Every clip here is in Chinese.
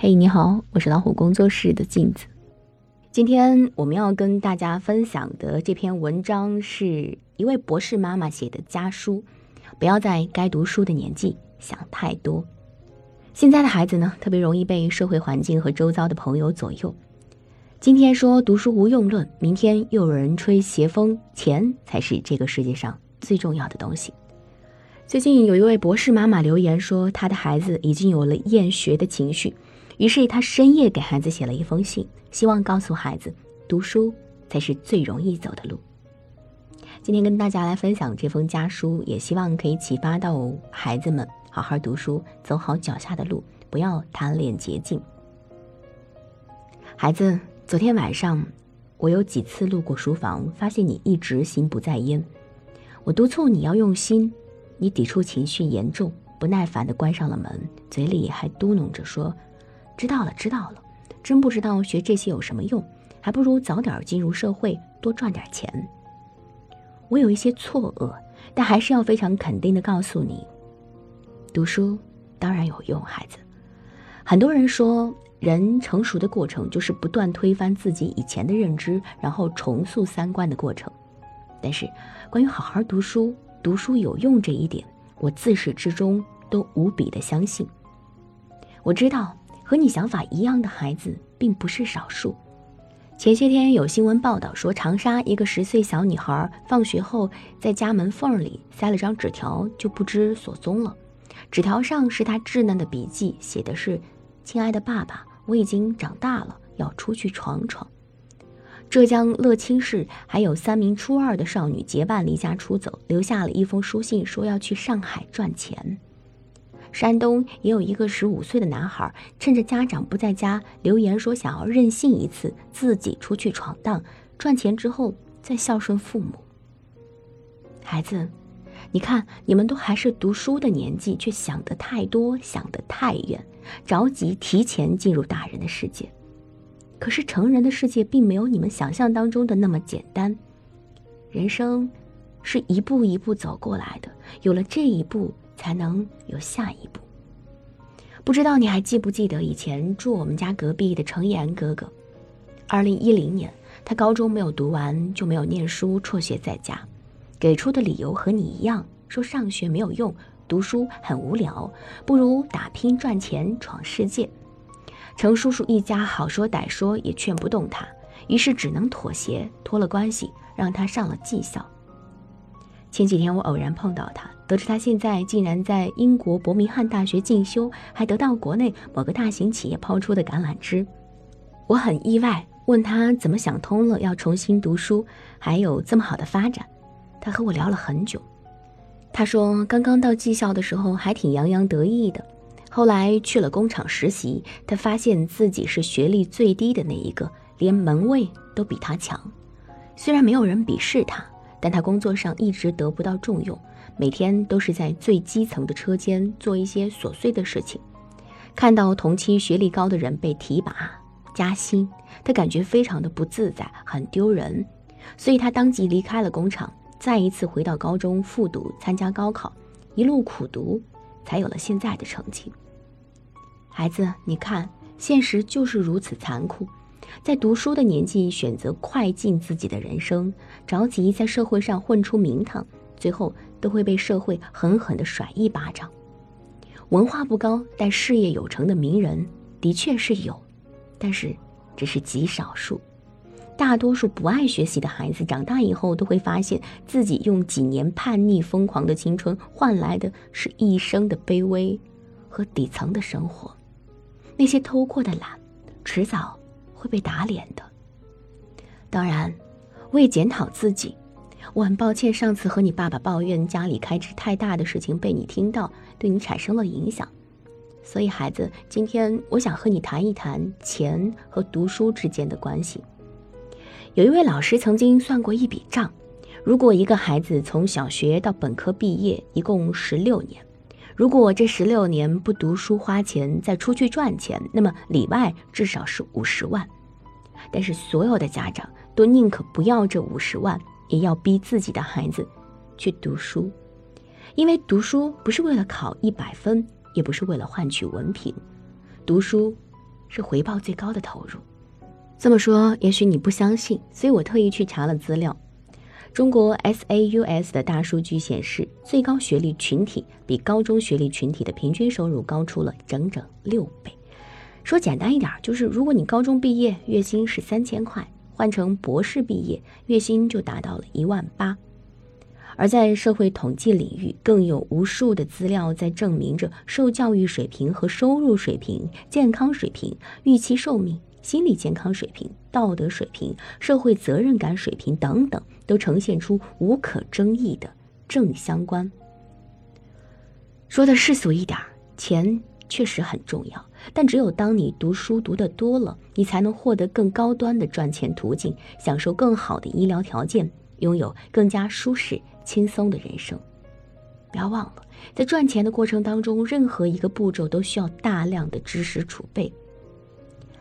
嘿，你好，我是老虎工作室的镜子。今天我们要跟大家分享的这篇文章是一位博士妈妈写的家书。不要在该读书的年纪想太多。现在的孩子呢，特别容易被社会环境和周遭的朋友左右。今天说读书无用论，明天又有人吹邪风，钱才是这个世界上最重要的东西。最近有一位博士妈妈留言说，她的孩子已经有了厌学的情绪。于是他深夜给孩子写了一封信，希望告诉孩子，读书才是最容易走的路。今天跟大家来分享这封家书，也希望可以启发到孩子们好好读书，走好脚下的路，不要贪恋捷径。孩子，昨天晚上我有几次路过书房，发现你一直心不在焉。我督促你要用心，你抵触情绪严重，不耐烦地关上了门，嘴里还嘟哝着说。知道了，知道了，真不知道学这些有什么用，还不如早点进入社会，多赚点钱。我有一些错愕，但还是要非常肯定的告诉你，读书当然有用，孩子。很多人说，人成熟的过程就是不断推翻自己以前的认知，然后重塑三观的过程。但是，关于好好读书、读书有用这一点，我自始至终都无比的相信。我知道。和你想法一样的孩子并不是少数。前些天有新闻报道说，长沙一个十岁小女孩放学后在家门缝里塞了张纸条，就不知所踪了。纸条上是她稚嫩的笔记，写的是：“亲爱的爸爸，我已经长大了，要出去闯闯。”浙江乐清市还有三名初二的少女结伴离家出走，留下了一封书信，说要去上海赚钱。山东也有一个十五岁的男孩，趁着家长不在家，留言说想要任性一次，自己出去闯荡，赚钱之后再孝顺父母。孩子，你看，你们都还是读书的年纪，却想得太多，想得太远，着急提前进入大人的世界。可是成人的世界并没有你们想象当中的那么简单，人生是一步一步走过来的，有了这一步。才能有下一步。不知道你还记不记得以前住我们家隔壁的程岩哥哥？二零一零年，他高中没有读完就没有念书，辍学在家，给出的理由和你一样，说上学没有用，读书很无聊，不如打拼赚钱闯世界。程叔叔一家好说歹说也劝不动他，于是只能妥协，托了关系让他上了技校。前几天我偶然碰到他。得知他现在竟然在英国伯明翰大学进修，还得到国内某个大型企业抛出的橄榄枝，我很意外。问他怎么想通了要重新读书，还有这么好的发展。他和我聊了很久。他说刚刚到技校的时候还挺洋洋得意的，后来去了工厂实习，他发现自己是学历最低的那一个，连门卫都比他强。虽然没有人鄙视他，但他工作上一直得不到重用。每天都是在最基层的车间做一些琐碎的事情，看到同期学历高的人被提拔加薪，他感觉非常的不自在，很丢人，所以他当即离开了工厂，再一次回到高中复读，参加高考，一路苦读，才有了现在的成绩。孩子，你看，现实就是如此残酷，在读书的年纪选择快进自己的人生，着急在社会上混出名堂，最后。都会被社会狠狠地甩一巴掌。文化不高但事业有成的名人的确是有，但是只是极少数。大多数不爱学习的孩子长大以后都会发现自己用几年叛逆疯狂的青春换来的是一生的卑微和底层的生活。那些偷过的懒，迟早会被打脸的。当然，为检讨自己。我很抱歉，上次和你爸爸抱怨家里开支太大的事情被你听到，对你产生了影响。所以，孩子，今天我想和你谈一谈钱和读书之间的关系。有一位老师曾经算过一笔账：如果一个孩子从小学到本科毕业，一共十六年，如果这十六年不读书花钱，再出去赚钱，那么里外至少是五十万。但是，所有的家长都宁可不要这五十万。也要逼自己的孩子去读书，因为读书不是为了考一百分，也不是为了换取文凭，读书是回报最高的投入。这么说，也许你不相信，所以我特意去查了资料。中国 SAUS 的大数据显示，最高学历群体比高中学历群体的平均收入高出了整整六倍。说简单一点，就是如果你高中毕业月薪是三千块，换成博士毕业月薪就达到了一万八。而在社会统计领域，更有无数的资料在证明着，受教育水平和收入水平、健康水平、预期寿命。心理健康水平、道德水平、社会责任感水平等等，都呈现出无可争议的正相关。说的世俗一点，钱确实很重要，但只有当你读书读得多了，你才能获得更高端的赚钱途径，享受更好的医疗条件，拥有更加舒适、轻松的人生。不要忘了，在赚钱的过程当中，任何一个步骤都需要大量的知识储备。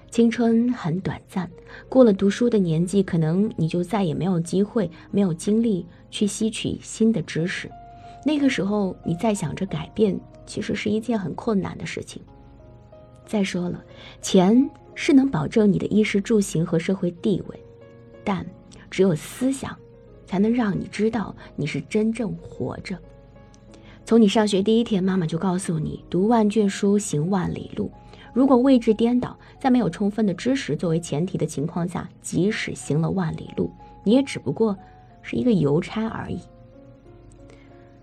青春很短暂，过了读书的年纪，可能你就再也没有机会、没有精力去吸取新的知识。那个时候，你再想着改变，其实是一件很困难的事情。再说了，钱是能保证你的衣食住行和社会地位，但只有思想，才能让你知道你是真正活着。从你上学第一天，妈妈就告诉你：“读万卷书，行万里路。”如果位置颠倒，在没有充分的知识作为前提的情况下，即使行了万里路，你也只不过是一个邮差而已。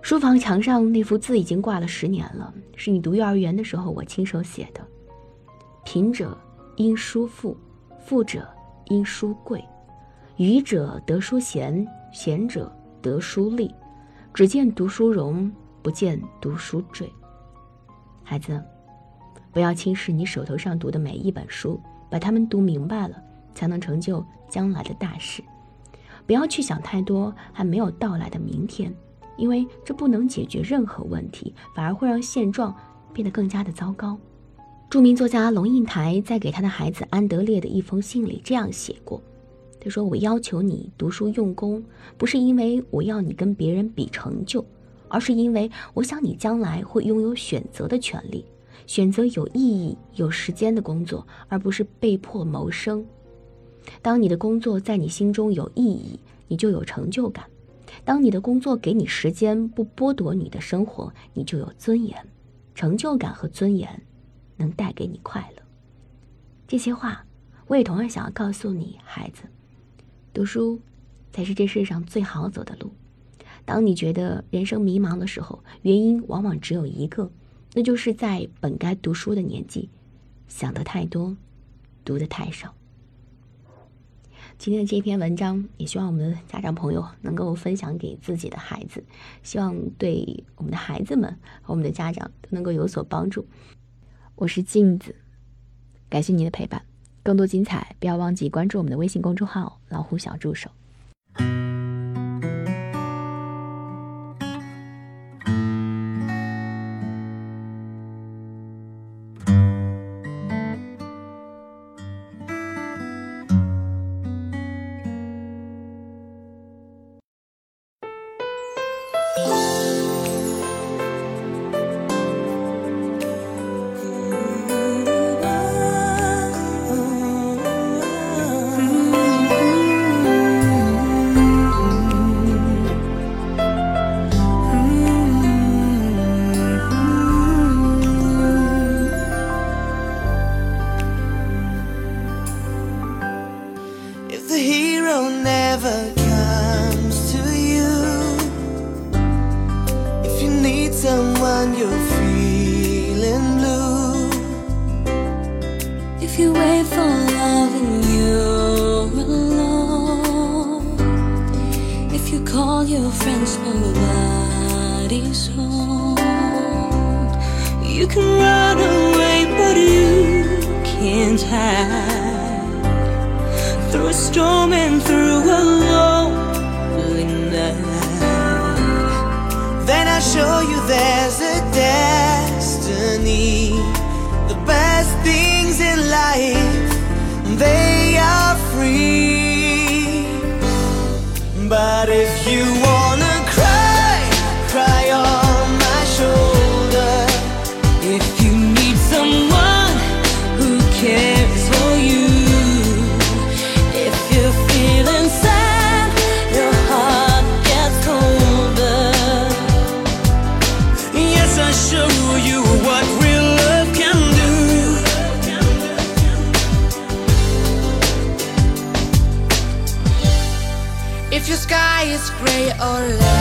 书房墙上那幅字已经挂了十年了，是你读幼儿园的时候我亲手写的。贫者因书富，富者因书贵，愚者得书闲，闲者得书利，只见读书荣，不见读书坠。孩子。不要轻视你手头上读的每一本书，把它们读明白了，才能成就将来的大事。不要去想太多还没有到来的明天，因为这不能解决任何问题，反而会让现状变得更加的糟糕。著名作家龙应台在给他的孩子安德烈的一封信里这样写过：“他说，我要求你读书用功，不是因为我要你跟别人比成就，而是因为我想你将来会拥有选择的权利。”选择有意义、有时间的工作，而不是被迫谋生。当你的工作在你心中有意义，你就有成就感；当你的工作给你时间，不剥夺你的生活，你就有尊严。成就感和尊严能带给你快乐。这些话，我也同样想要告诉你，孩子，读书才是这世上最好走的路。当你觉得人生迷茫的时候，原因往往只有一个。那就是在本该读书的年纪，想的太多，读的太少。今天的这篇文章，也希望我们的家长朋友能够分享给自己的孩子，希望对我们的孩子们和我们的家长都能够有所帮助。我是镜子，感谢您的陪伴。更多精彩，不要忘记关注我们的微信公众号“老虎小助手”。The hero never comes to you. If you need someone, you're feeling blue. If you wait for love and you're alone, if you call your friends, nobody's home. You can run away, but you can't hide a through a lonely night. Then I show you there's a destiny. The best things in life, they are free. But if you wanna gray or let